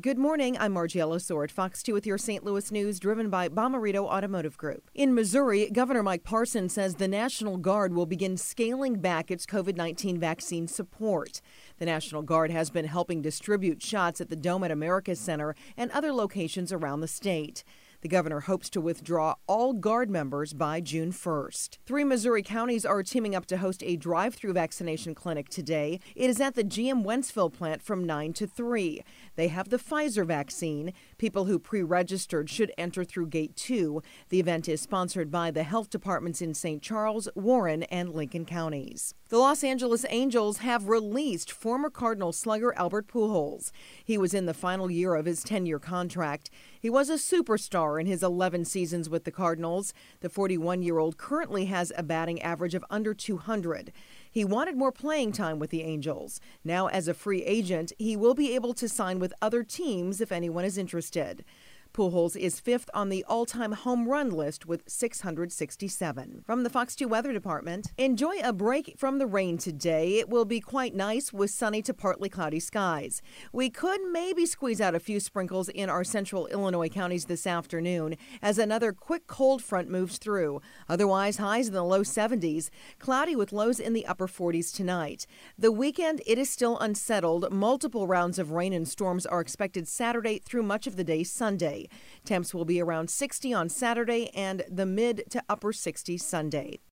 Good morning. I'm Margie Ellisor, Fox 2 with your St. Louis news driven by Bomarito Automotive Group. In Missouri, Governor Mike Parson says the National Guard will begin scaling back its COVID 19 vaccine support. The National Guard has been helping distribute shots at the Dome at America Center and other locations around the state. The governor hopes to withdraw all Guard members by June 1st. Three Missouri counties are teaming up to host a drive through vaccination clinic today. It is at the GM Wentzville plant from 9 to 3. They have the Pfizer vaccine. People who pre registered should enter through Gate 2. The event is sponsored by the health departments in St. Charles, Warren, and Lincoln counties. The Los Angeles Angels have released former Cardinal slugger Albert Pujols. He was in the final year of his 10 year contract. He was a superstar in his 11 seasons with the Cardinals. The 41 year old currently has a batting average of under 200. He wanted more playing time with the Angels. Now, as a free agent, he will be able to sign with other teams if anyone is interested. Pujols is fifth on the all time home run list with 667. From the Fox 2 Weather Department, enjoy a break from the rain today. It will be quite nice with sunny to partly cloudy skies. We could maybe squeeze out a few sprinkles in our central Illinois counties this afternoon as another quick cold front moves through. Otherwise, highs in the low 70s, cloudy with lows in the upper 40s tonight. The weekend, it is still unsettled. Multiple rounds of rain and storms are expected Saturday through much of the day Sunday. Temps will be around 60 on Saturday and the mid to upper 60s Sunday.